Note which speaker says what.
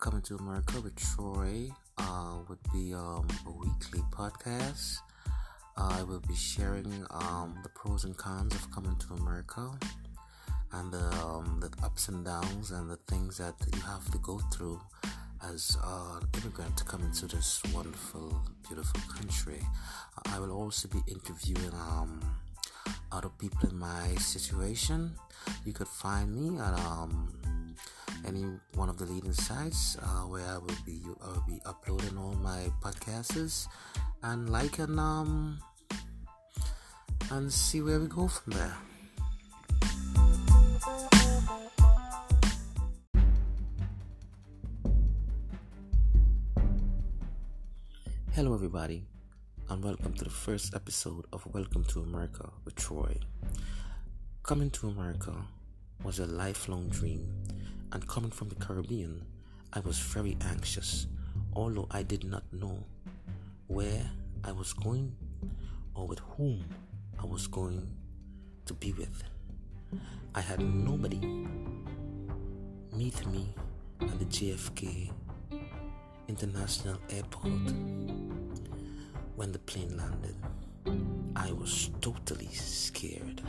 Speaker 1: to America with Troy uh, would be um, a weekly podcast. I will be sharing um, the pros and cons of coming to America and the, um, the ups and downs and the things that you have to go through as an immigrant to come into this wonderful, beautiful country. I will also be interviewing um, other people in my situation. You could find me at um, any one of the leading sites uh, where I will be I will be uploading all my podcasts and like and um and see where we go from there. Hello, everybody, and welcome to the first episode of Welcome to America with Troy. Coming to America was a lifelong dream, and coming from the Caribbean, I was very anxious, although I did not know where I was going or with whom I was going to be with. I had nobody meet me at the JFK International Airport when the plane landed. I was totally scared.